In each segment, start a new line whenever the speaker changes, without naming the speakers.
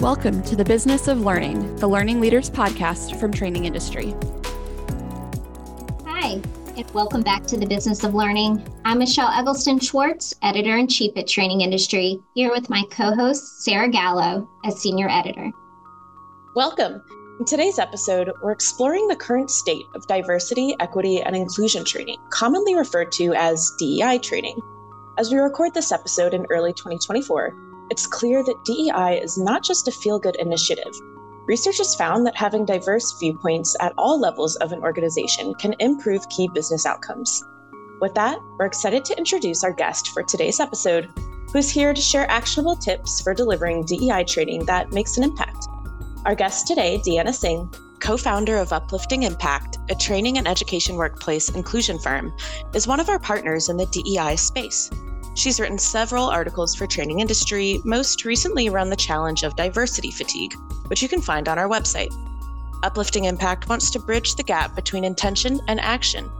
Welcome to the Business of Learning, the Learning Leaders podcast from Training Industry.
Hi, and welcome back to the Business of Learning. I'm Michelle Eggleston Schwartz, editor in chief at Training Industry, here with my co host, Sarah Gallo, as senior editor.
Welcome. In today's episode, we're exploring the current state of diversity, equity, and inclusion training, commonly referred to as DEI training. As we record this episode in early 2024, it's clear that DEI is not just a feel good initiative. Research has found that having diverse viewpoints at all levels of an organization can improve key business outcomes. With that, we're excited to introduce our guest for today's episode, who's here to share actionable tips for delivering DEI training that makes an impact. Our guest today, Deanna Singh, co founder of Uplifting Impact, a training and education workplace inclusion firm, is one of our partners in the DEI space. She's written several articles for Training Industry, most recently around the challenge of diversity fatigue, which you can find on our website. Uplifting Impact wants to bridge the gap between intention and action.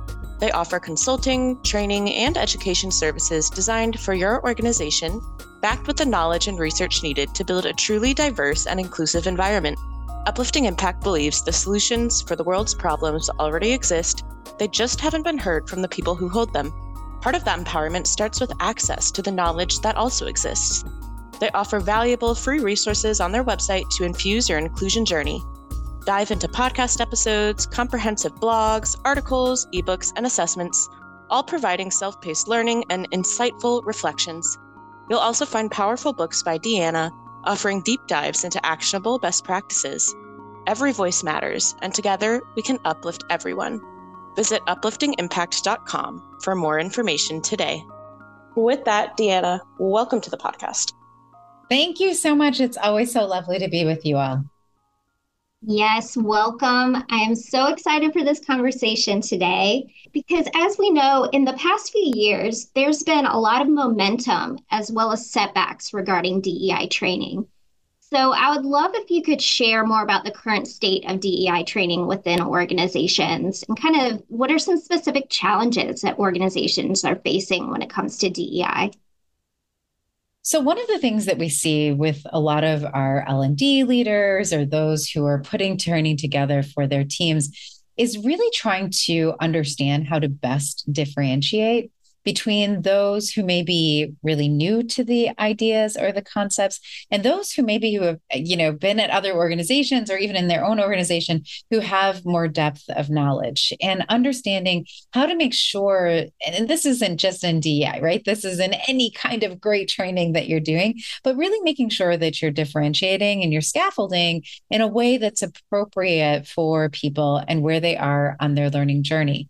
They offer consulting, training, and education services designed for your organization, backed with the knowledge and research needed to build a truly diverse and inclusive environment. Uplifting Impact believes the solutions for the world's problems already exist, they just haven't been heard from the people who hold them. Part of that empowerment starts with access to the knowledge that also exists. They offer valuable free resources on their website to infuse your inclusion journey. Dive into podcast episodes, comprehensive blogs, articles, ebooks, and assessments, all providing self paced learning and insightful reflections. You'll also find powerful books by Deanna, offering deep dives into actionable best practices. Every voice matters, and together we can uplift everyone. Visit upliftingimpact.com for more information today. With that, Deanna, welcome to the podcast.
Thank you so much. It's always so lovely to be with you all.
Yes, welcome. I am so excited for this conversation today because, as we know, in the past few years, there's been a lot of momentum as well as setbacks regarding DEI training. So I would love if you could share more about the current state of DEI training within organizations and kind of what are some specific challenges that organizations are facing when it comes to DEI.
So one of the things that we see with a lot of our L&D leaders or those who are putting training together for their teams is really trying to understand how to best differentiate between those who may be really new to the ideas or the concepts and those who maybe who have you know been at other organizations or even in their own organization who have more depth of knowledge and understanding how to make sure and this isn't just in DEI right? This is in any kind of great training that you're doing but really making sure that you're differentiating and you're scaffolding in a way that's appropriate for people and where they are on their learning journey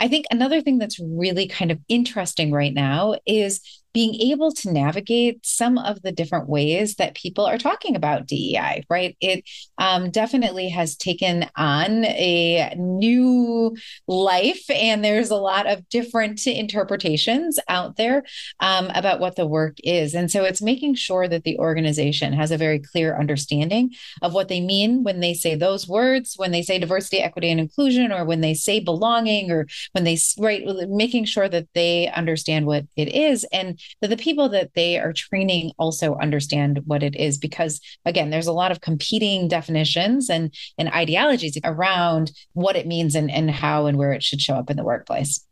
I think another thing that's really kind of interesting right now is being able to navigate some of the different ways that people are talking about DEI, right? It um, definitely has taken on a new life, and there's a lot of different interpretations out there um, about what the work is. And so it's making sure that the organization has a very clear understanding of what they mean when they say those words, when they say diversity, equity, and inclusion, or when they say belonging, or when they, right, making sure that they understand what it is. And that the people that they are training also understand what it is because again there's a lot of competing definitions and and ideologies around what it means and, and how and where it should show up in the workplace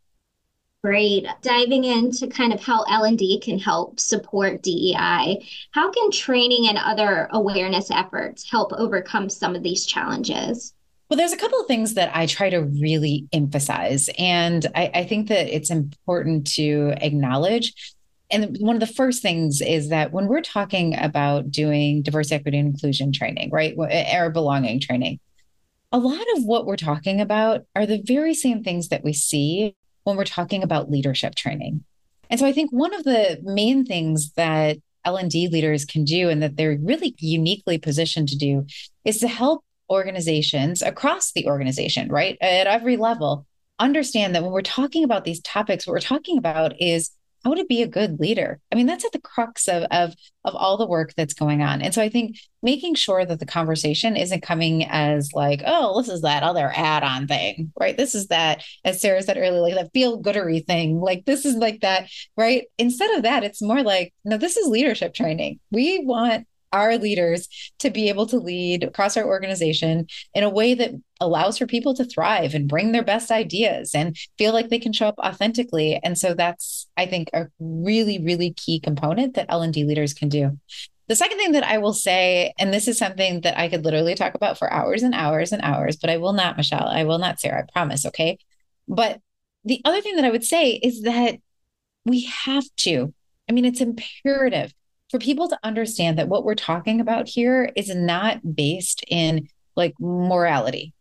Great. Diving into kind of how L&D can help support DEI. How can training and other awareness efforts help overcome some of these challenges?
Well, there's a couple of things that I try to really emphasize. And I, I think that it's important to acknowledge and one of the first things is that when we're talking about doing diversity, equity, and inclusion training, right, eh, or belonging training, a lot of what we're talking about are the very same things that we see when we're talking about leadership training. And so I think one of the main things that L&D leaders can do and that they're really uniquely positioned to do is to help organizations across the organization, right? At every level, understand that when we're talking about these topics, what we're talking about is how to be a good leader. I mean, that's at the crux of, of, of all the work that's going on. And so I think making sure that the conversation isn't coming as like, oh, this is that other add-on thing, right? This is that, as Sarah said earlier, like that feel goodery thing. Like this is like that, right? Instead of that, it's more like, no, this is leadership training. We want our leaders to be able to lead across our organization in a way that allows for people to thrive and bring their best ideas and feel like they can show up authentically. And so that's, I think, a really, really key component that L&D leaders can do. The second thing that I will say, and this is something that I could literally talk about for hours and hours and hours, but I will not, Michelle. I will not, Sarah, I promise. Okay. But the other thing that I would say is that we have to, I mean, it's imperative for people to understand that what we're talking about here is not based in like morality.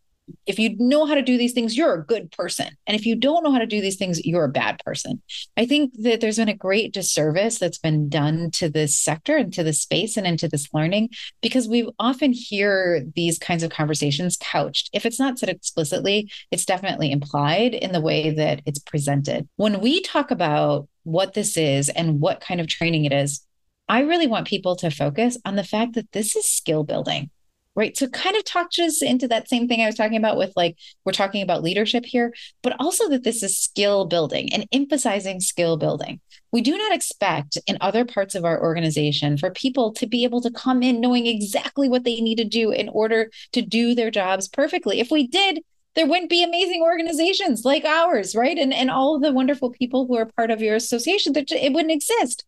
If you know how to do these things, you're a good person. And if you don't know how to do these things, you're a bad person. I think that there's been a great disservice that's been done to this sector and to this space and into this learning because we often hear these kinds of conversations couched. If it's not said explicitly, it's definitely implied in the way that it's presented. When we talk about what this is and what kind of training it is, I really want people to focus on the fact that this is skill building, right? So, kind of touches into that same thing I was talking about with like, we're talking about leadership here, but also that this is skill building and emphasizing skill building. We do not expect in other parts of our organization for people to be able to come in knowing exactly what they need to do in order to do their jobs perfectly. If we did, there wouldn't be amazing organizations like ours, right? And and all of the wonderful people who are part of your association, that it wouldn't exist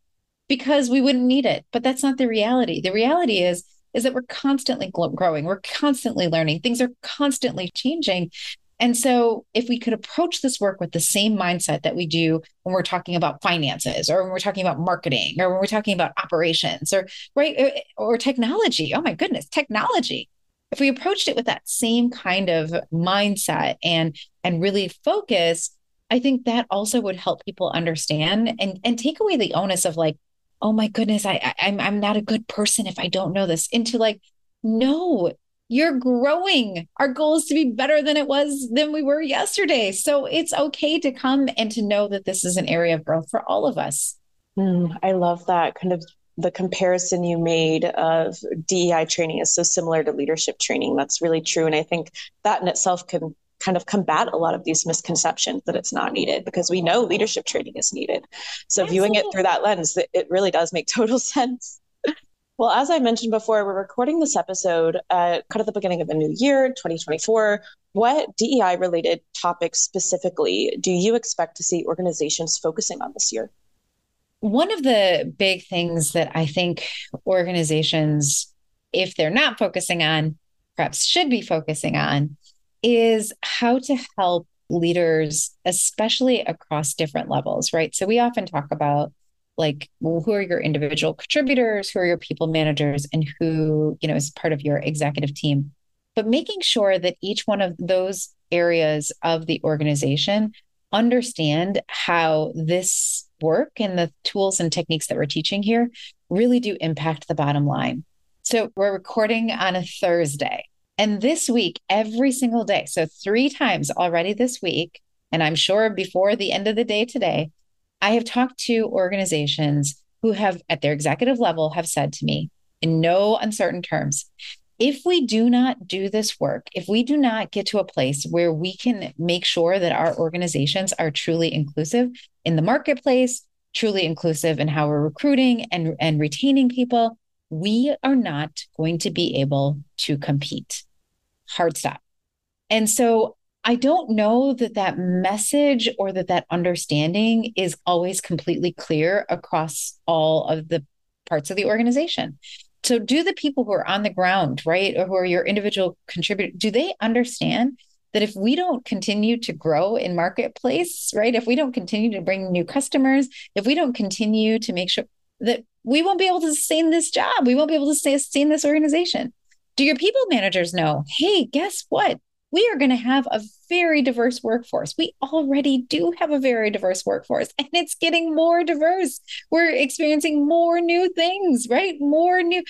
because we wouldn't need it. But that's not the reality. The reality is is that we're constantly growing, we're constantly learning, things are constantly changing. And so, if we could approach this work with the same mindset that we do when we're talking about finances, or when we're talking about marketing, or when we're talking about operations, or right, or, technology, oh my goodness, technology. If we approached it with that same kind of mindset and and really focus, I think that also would help people understand and and take away the onus of like, oh my goodness, I, I I'm I'm not a good person if I don't know this. Into like, no, you're growing. Our goal is to be better than it was than we were yesterday. So it's okay to come and to know that this is an area of growth for all of us.
Mm, I love that kind of the comparison you made of DEI training is so similar to leadership training. That's really true. And I think that in itself can kind of combat a lot of these misconceptions that it's not needed because we know leadership training is needed. So viewing it through that lens, it really does make total sense. Well, as I mentioned before, we're recording this episode uh, kind of the beginning of the new year, 2024. What DEI related topics specifically do you expect to see organizations focusing on this year?
One of the big things that I think organizations, if they're not focusing on, perhaps should be focusing on, is how to help leaders, especially across different levels, right? So we often talk about like well, who are your individual contributors, who are your people managers, and who, you know, is part of your executive team. But making sure that each one of those areas of the organization understand how this work and the tools and techniques that we're teaching here really do impact the bottom line. So we're recording on a Thursday. And this week, every single day, so three times already this week, and I'm sure before the end of the day today, I have talked to organizations who have, at their executive level, have said to me in no uncertain terms, if we do not do this work, if we do not get to a place where we can make sure that our organizations are truly inclusive in the marketplace, truly inclusive in how we're recruiting and, and retaining people, we are not going to be able to compete hard stop. And so I don't know that that message or that that understanding is always completely clear across all of the parts of the organization. So, do the people who are on the ground, right, or who are your individual contributor, do they understand that if we don't continue to grow in marketplace, right, if we don't continue to bring new customers, if we don't continue to make sure that we won't be able to sustain this job, we won't be able to sustain this organization. Do your people managers know, hey, guess what? We are going to have a very diverse workforce. We already do have a very diverse workforce, and it's getting more diverse. We're experiencing more new things, right? More new.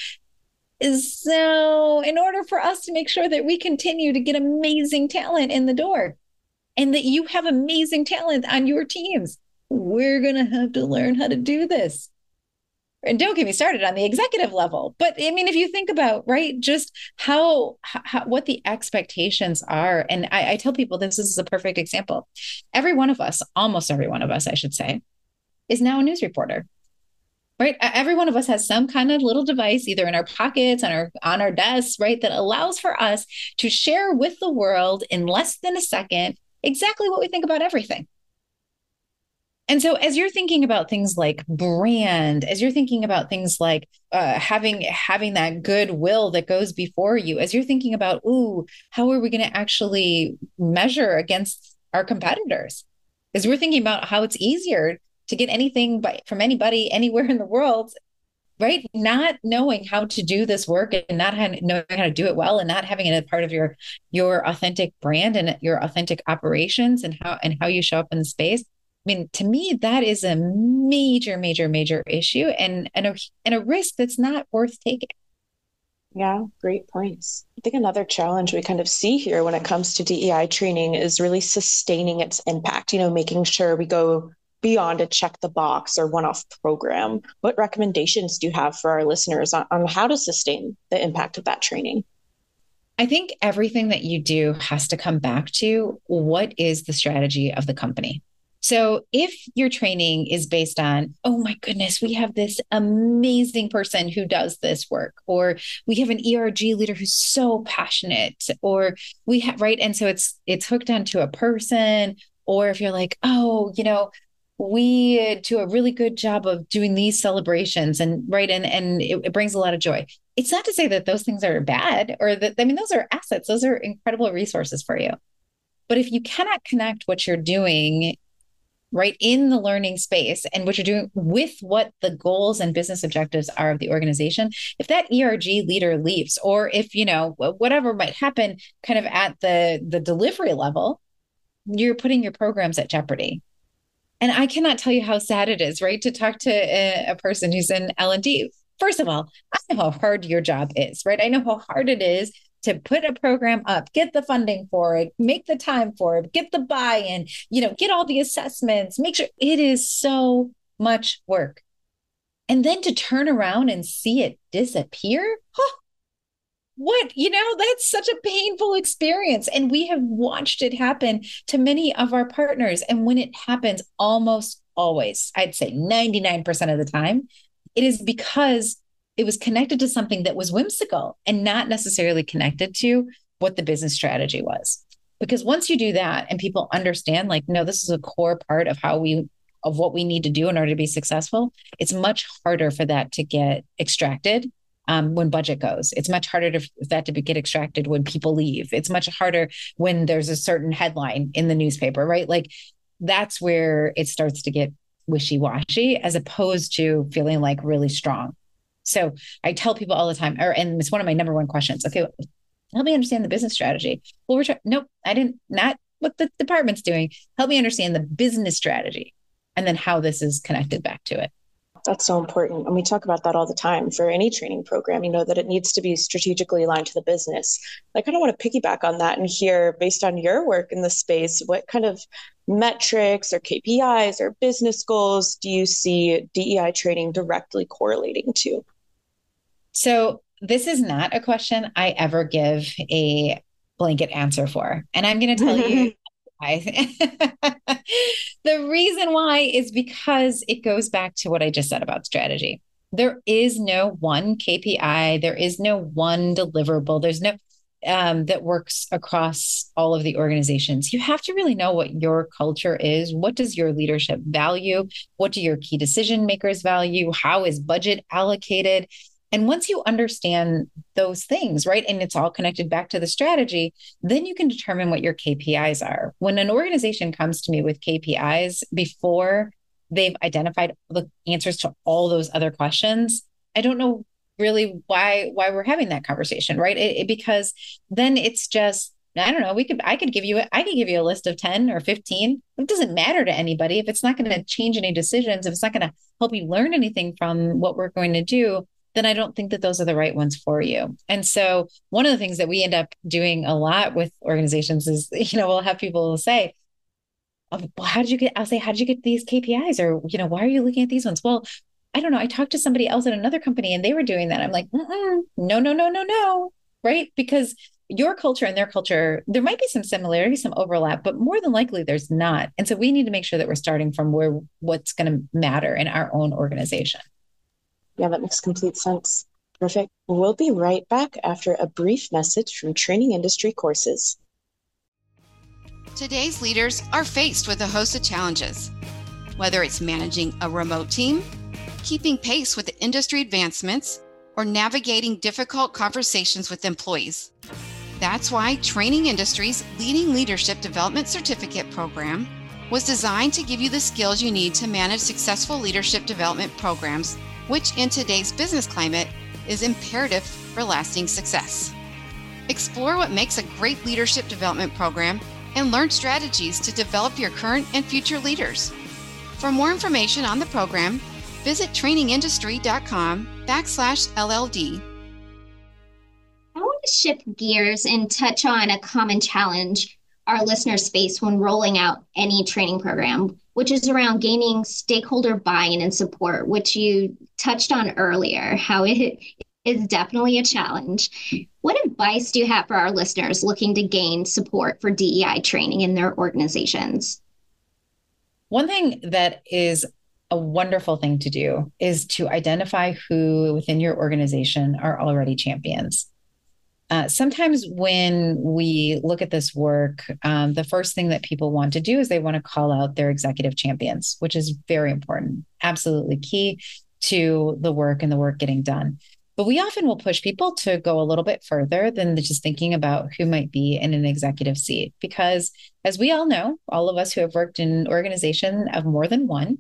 So, in order for us to make sure that we continue to get amazing talent in the door and that you have amazing talent on your teams, we're going to have to learn how to do this and don't get me started on the executive level but i mean if you think about right just how, how what the expectations are and I, I, tell people this is a perfect example. Every one of us almost every one of us i should say is now a news reporter right? Every one of us has some kind of little device either in our pockets on our on our desks right that allows for us to share with the world in less than a second exactly what we think about everything and so as you're thinking about things like brand as you're thinking about things like uh, having having that goodwill that goes before you as you're thinking about ooh how are we going to actually measure against our competitors? As we're thinking about how it's easier to get anything by, from anybody anywhere in the world right? Not knowing how to do this work and not knowing how to do it well and not having it as part of your your authentic brand and your authentic operations and how and how you show up in the space mean, to me, that is a major, major, major issue and, and, a, and a risk that's not worth taking.
Yeah, great points. I think another challenge we kind of see here when it comes to DEI training is really sustaining its impact, you know, making sure we go beyond a check the box or one off program. What recommendations do you have for our listeners on, on how to sustain the impact of that training?
I think everything that you do has to come back to what is the strategy of the company? So if your training is based on, oh my goodness, we have this amazing person who does this work, or we have an ERG leader who's so passionate, or we have right. And so it's it's hooked onto a person, or if you're like, oh, you know, we do a really good job of doing these celebrations and right? And and it, it, brings a lot of joy. It's not to say that those things are bad or that i mean those are assets. Those are incredible resources for you. But if you cannot connect what you're doing right in the learning space and what you're doing with what the goals and business objectives are of the organization if that erg leader leaves or if you know whatever might happen kind of at the the delivery level you're putting your programs at jeopardy and I cannot tell you how sad it is, right, to talk to a, a person who's in L and D. First of all, I know how hard your job is, right? I know how hard it is to put a program up, get the funding for it, make the time for it, get the buy-in, you know, get all the assessments, make sure it is so much work. And then to turn around and see it disappear, huh, what you know that's such a painful experience. And we have watched it happen to many of our partners. And when it happens almost always i'd say 99% of the time it is because it was connected to something that was whimsical and not necessarily connected to what the business strategy was because once you do that and people understand like no this is a core part of how we of what we need to do in order to be successful it's much harder for that to get extracted um, when budget goes. It's much harder to, for that to be, get extracted when people leave. It's much harder when there's a certain headline in the newspaper, right? Like that's where it starts to get wishy washy as opposed to feeling like really strong. So I tell people all the time, or, and it's one of my number one questions. Okay, help me understand the business strategy. Well, we're trying, nope, I didn't, not what the department's doing. Help me understand the business strategy and then how this is connected back to it.
That's so important. And we talk about that all the time for any training program, you know, that it needs to be strategically aligned to the business. I kind of want to piggyback on that and hear, based on your work in the space, what kind of metrics or KPIs or business goals do you see DEI training directly correlating to?
So, this is not a question I ever give a blanket answer for. And I'm going to tell you I the reason why is because it goes back to what I just said about strategy. There is no one KPI, there is no one deliverable, there's no um, that works across all of the organizations. You have to really know what your culture is. What does your leadership value? What do your key decision makers value? How is budget allocated? And once you understand those things, right, and it's all connected back to the strategy, then you can determine what your KPIs are. When an organization comes to me with KPIs before they've identified the answers to all those other questions, I don't know really why why we're having that conversation, right? It, it, because then it's just I don't know. We could I could give you I could give you a list of 10 or 15. It doesn't matter to anybody if it's not going to change any decisions, if it's not going to help you learn anything from what we're going to do then I don't think that those are the right ones for you. And so one of the things that we end up doing a lot with organizations is, you know, we'll have people say, oh, well, how did you get, I'll say, how did you get these KPIs? Or, you know, why are you looking at these ones? Well, I don't know. I talked to somebody else at another company and they were doing that. I'm like, no, no, no, no, no. Right. Because your culture and their culture, there might be some similarity, some overlap, but more than likely there's not. And so we need to make sure that we're starting from where what's going to matter in our own organization.
Yeah, that makes complete sense. Perfect. We'll be right back after a brief message from Training Industry Courses.
Today's leaders are faced with a host of challenges, whether it's managing a remote team, keeping pace with industry advancements, or navigating difficult conversations with employees. That's why Training Industries' leading leadership development certificate program was designed to give you the skills you need to manage successful leadership development programs, which in today's business climate is imperative for lasting success. Explore what makes a great leadership development program and learn strategies to develop your current and future leaders. For more information on the program, visit trainingindustry.com backslash LLD.
I want to shift gears and touch on a common challenge our listeners face when rolling out any training program, which is around gaining stakeholder buy in and support, which you touched on earlier, how it is definitely a challenge. What advice do you have for our listeners looking to gain support for DEI training in their organizations?
One thing that is a wonderful thing to do is to identify who within your organization are already champions. Uh, sometimes when we look at this work, um, the first thing that people want to do is they want to call out their executive champions, which is very important, absolutely key to the work and the work getting done. But we often will push people to go a little bit further than just thinking about who might be in an executive seat. Because as we all know, all of us who have worked in an organization of more than one,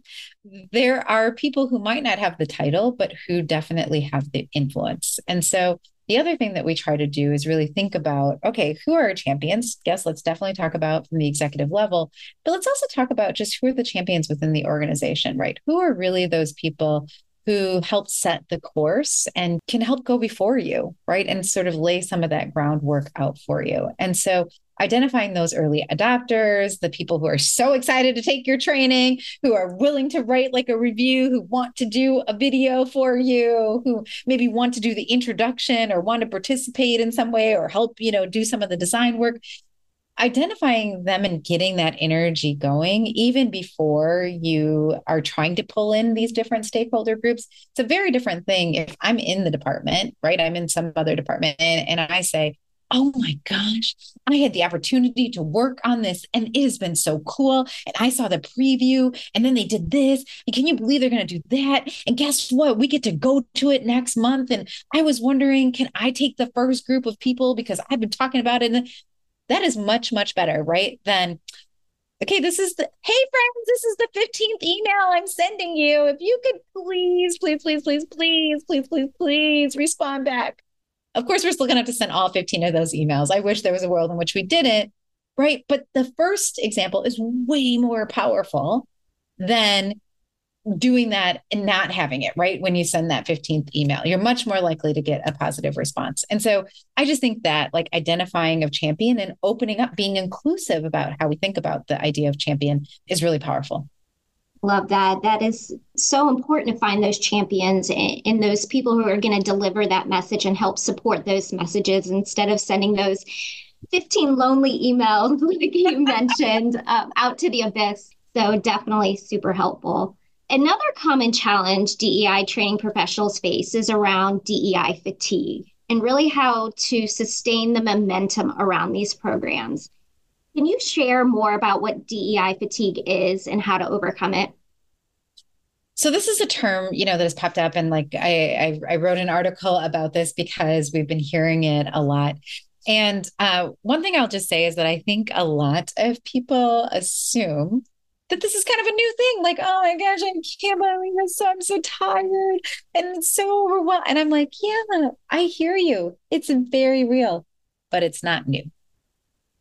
there are people who might not have the title, but who definitely have the influence. And so the other thing that we try to do is really think about okay, who are our champions? Yes, let's definitely talk about from the executive level, but let's also talk about just who are the champions within the organization, right? Who are really those people who help set the course and can help go before you, right? And sort of lay some of that groundwork out for you. And so identifying those early adopters, the people who are so excited to take your training, who are willing to write like a review, who want to do a video for you, who maybe want to do the introduction or want to participate in some way or help, you know, do some of the design work. Identifying them and getting that energy going even before you are trying to pull in these different stakeholder groups it's a very different thing if i'm in the department right? I'm in some other department and, i say oh my gosh, I had the opportunity to work on this and it has been so cool. And I saw the preview and then they did this. And can you believe they're going to do that? And guess what? We get to go to it next month. And I was wondering, can I take the first group of people because I've been talking about it? And that is much, much better, right? Than, okay, this is the, hey, friends, this is the 15th email I'm sending you. If you could please, please, please, please, please, please, please, please respond back. Of course, we're still going to have to send all 15 of those emails. I wish there was a world in which we didn't, right? But the first example is way more powerful than doing that and not having it right when you send that 15th email you're much more likely to get a positive response and so i just think that like identifying of champion and opening up being inclusive about how we think about the idea of champion is really powerful
love that. That is so important to find those champions and, those people who are going to deliver that message and help support those messages instead of sending those 15 lonely emails like you mentioned um, out to the abyss. So definitely super helpful. Another common challenge DEI training professionals face is around DEI fatigue and really how to sustain the momentum around these programs. Can you share more about what DEI fatigue is and how to overcome it?
So this is a term, you know, that has popped up, and like I, I, I wrote an article about this because we've been hearing it a lot. And uh, one thing I'll just say is that I think a lot of people assume that this is kind of a new thing. Like, oh my gosh, I can't believe this. I'm so tired and so overwhelmed. And I'm like, yeah, I hear you. It's very real, but it's not new.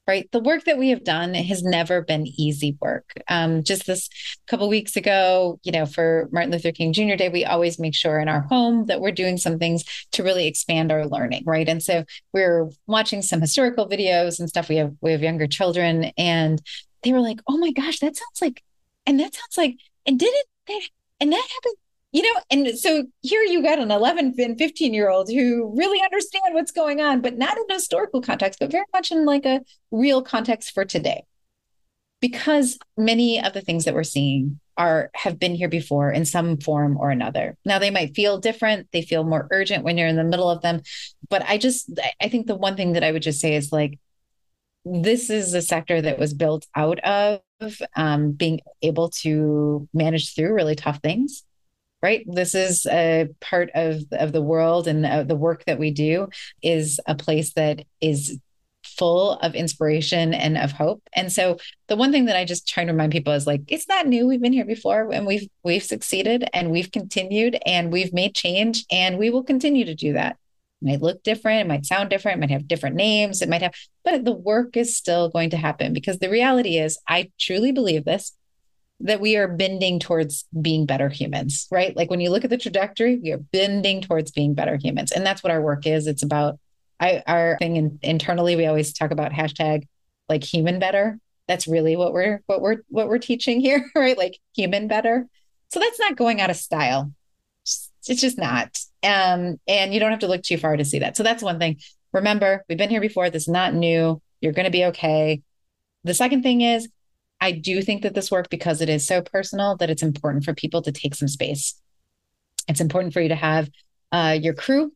Right. The work that we have done has never been easy work. Um, just this couple weeks ago, you know, for Martin Luther King Jr. Day, we always make sure in our home that we're doing some things to really expand our learning. Right. And so we're watching some historical videos and stuff. We have we have younger children and they were like, oh my gosh, that sounds like, and that sounds like, and didn't that, and that happened, you know? And so here you got an 11 and 15 year old who really understand what's going on, but not in a historical context, but very much in like a real context for today. Because many of the things that we're seeing are have been here before in some form or another. Now they might feel different, they feel more urgent when you're in the middle of them, but I just I think the one thing that I would just say is like this is a sector that was built out of um, being able to manage through really tough things right this is a part of of the world and uh, the work that we do is a place that is full of inspiration and of hope. And so the one thing that I just try to remind people is like it's not new. We've been here before and we've we've succeeded and we've continued and we've made change and we will continue to do that. It might look different, it might sound different, it might have different names, it might have, but the work is still going to happen because the reality is I truly believe this that we are bending towards being better humans, right? Like when you look at the trajectory, we are bending towards being better humans. And that's what our work is. It's about I our thing in, internally we always talk about hashtag like human better. That's really what we're what we're what we're teaching here, right? Like human better. So that's not going out of style. It's just not. Um, and you don't have to look too far to see that. So that's one thing. Remember, we've been here before. This is not new. You're going to be okay. The second thing is, I do think that this work, because it is so personal, that it's important for people to take some space. It's important for you to have uh, your crew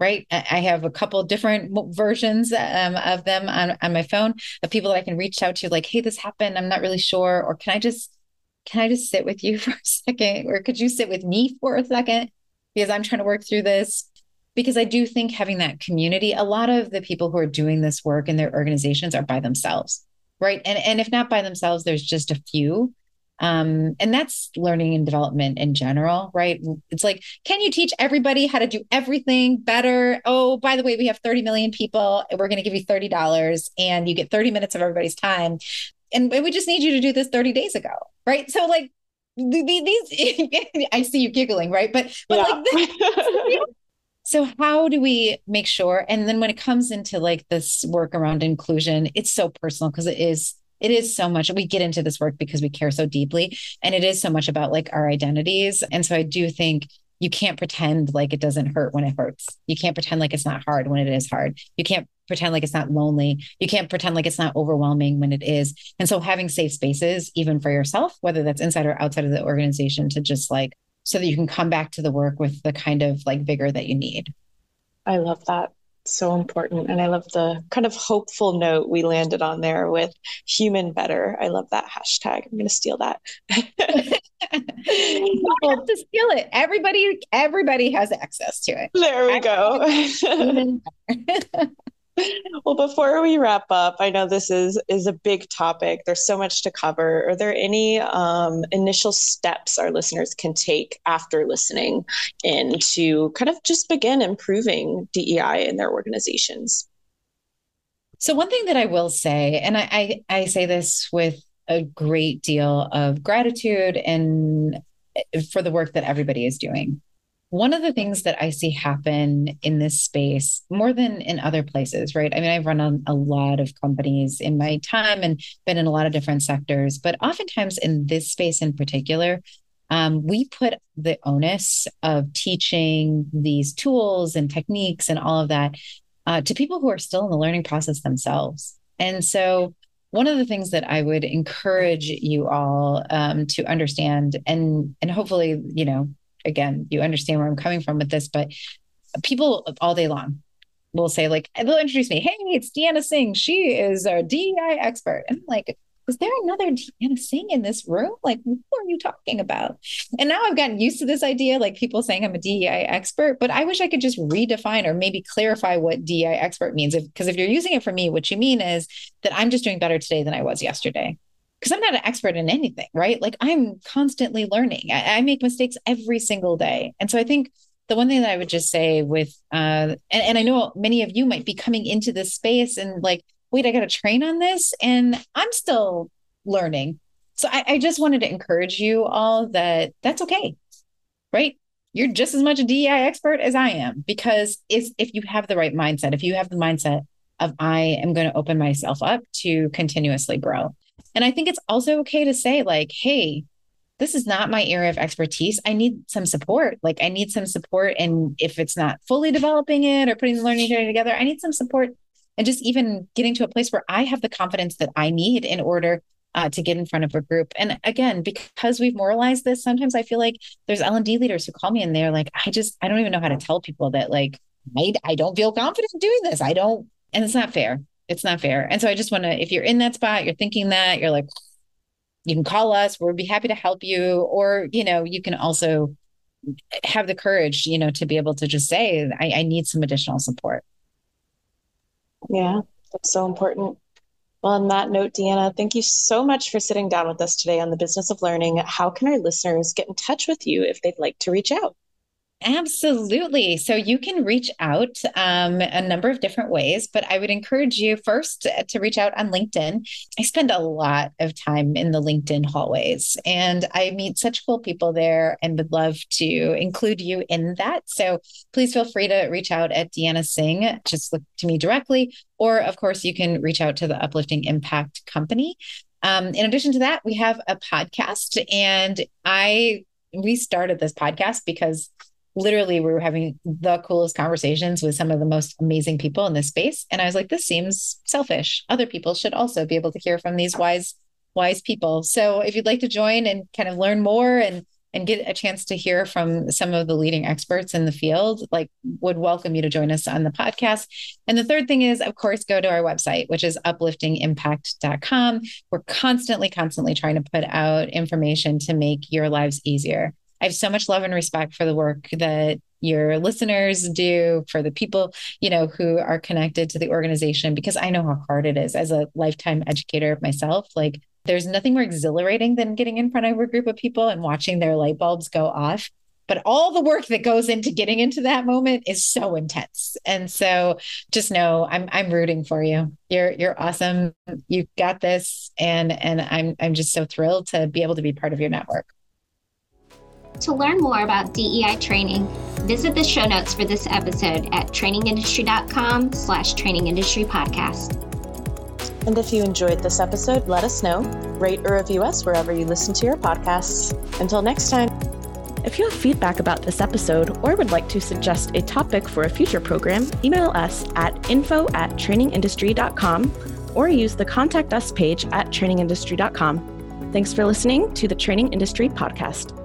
right? I have a couple different versions um, of them on, on my phone of people that I can reach out to, like, hey, this happened. I'm not really sure. Or can I just, can I just sit with you for a second? Or could you sit with me for a second? Because I'm trying to work through this. Because I do think having that community, a lot of the people who are doing this work in their organizations are by themselves, right? And, and if not by themselves, there's just a few um, and that's learning and development in general, right? It's like, can you teach everybody how to do everything better? Oh, by the way, we have 30 million people. We're going to give you $30 and you get 30 minutes of everybody's time. And we just need you to do this 30 days ago, right? So, like, these, I see you giggling, right? But, but yeah. like, this, so how do we make sure and then when it comes into like this work around inclusion it's so personal because it is it is so much we get into this work because we care so deeply and it is so much about like our identities. And so i do think you can't pretend like it doesn't hurt when it hurts. You can't pretend like it's not hard when it is hard. You can't pretend like it's not lonely. You can't pretend like it's not overwhelming when it is. And so having safe spaces even for yourself whether that's inside or outside of the organization to just like so that you can come back to the work with the kind of like vigor that you need
i love that so important. And I love the kind of hopeful note we landed on there with human better. I love that hashtag. I'm going to steal that.
well, to steal it. Everybody, everybody has access to it.
There we go well, before we wrap up, I know this is is a big topic. There's so much to cover. Are there any um, initial steps our listeners can take after listening in to kind of just begin improving DEI in their organizations?
So one thing that I will say, and I, I, I say this with a great deal of gratitude and eh, for the work that everybody is doing one of the things that I see happen in this space more than in other places, right? I mean, I've run on a lot of companies in my time and been in a lot of different sectors, but oftentimes in this space in particular, um, we put the onus of teaching these tools and techniques and all of that uh, to people who are still in the learning process themselves. And so, one of the things that I would encourage you all um, to understand, and and hopefully, you know, again, you understand where I'm coming from with this, but people all day long will say, like, they'll introduce me, hey, it's Deanna Singh. She is a DEI expert. And I'm like, is there another Deanna Singh in this room? Like, who are you talking about? And now I've gotten used to this idea, like people saying I'm a DEI expert, but I wish I could just redefine or maybe clarify what DEI expert means. Because if, if you're using it for me, what you mean is that I'm just doing better today than I was yesterday because I'm not an expert in anything, right? Like I'm constantly learning. I, I, make mistakes every single day. And so I think the one thing that I would just say with, uh, and, and I know many of you might be coming into this space and like, wait, I got to train on this. And I'm still learning. So I, I just wanted to encourage you all that that's okay, right? You're just as much a DEI expert as I am because if, if you have the right mindset, if you have the mindset of I am going to open myself up to continuously grow and I think it's also okay to say, like, hey, this is not my area of expertise. I need some support. Like, I need some support. And if it's not fully developing it or putting the learning journey together, I need some support and just even getting to a place where I have the confidence that I need in order uh, to get in front of a group. And again, because we've moralized this, sometimes I feel like there's L and D leaders who call me and they're like, I just I don't even know how to tell people that like I, I don't feel confident doing this. I don't, and it's not fair. It's not fair. And so I just want to, if you're in that spot, you're thinking that, you're like, you can call us. We'll be happy to help you. Or, you know, you can also have the courage, you know, to be able to just say, I, I need some additional support.
Yeah, that's so important. Well, on that note, Deanna, thank you so much for sitting down with us today on the business of learning. How can our listeners get in touch with you if they'd like to reach out?
Absolutely. So you can reach out um, a number of different ways, but I would encourage you first to reach out on LinkedIn. I spend a lot of time in the LinkedIn hallways and I meet such cool people there and would love to include you in that. So please feel free to reach out at Deanna Singh. Just look to me directly. Or, of course, you can reach out to the Uplifting Impact Company. Um, in addition to that, we have a podcast, and I we started this podcast because literally we were having the coolest conversations with some of the most amazing people in this space. And i was like this seems selfish. Other people should also be able to hear from these wise wise people. So if you'd like to join and kind of learn more and and get a chance to hear from some of the leading experts in the field like would welcome you to join us on the podcast. And the third thing is of course go to our website which is upliftingimpact.com we're constantly constantly trying to put out information to make your lives easier I have so much love and respect for the work that your listeners do for the people you know who are connected to the organization because i know how hard it is. As a lifetime educator myself like there's nothing more exhilarating than getting in front of a group of people and watching their light bulbs go off. But all the work that goes into getting into that moment is so intense. And so just know i'm i'm rooting for you. You're you're awesome. You got this. And and i'm i'm just so thrilled to be able to be part of your network
to learn more about DEI training, visit the show notes for this episode at trainingindustry.com slash trainingindustry podcast.
And if you enjoyed this episode, let us know. Rate or review us wherever you listen to your podcasts. Until next time.
If you have feedback about this episode or would like to suggest a topic for a future program, email us at info at trainingindustry.com or use the contact us page at trainingindustry.com. Thanks for listening to the Training Industry Podcast.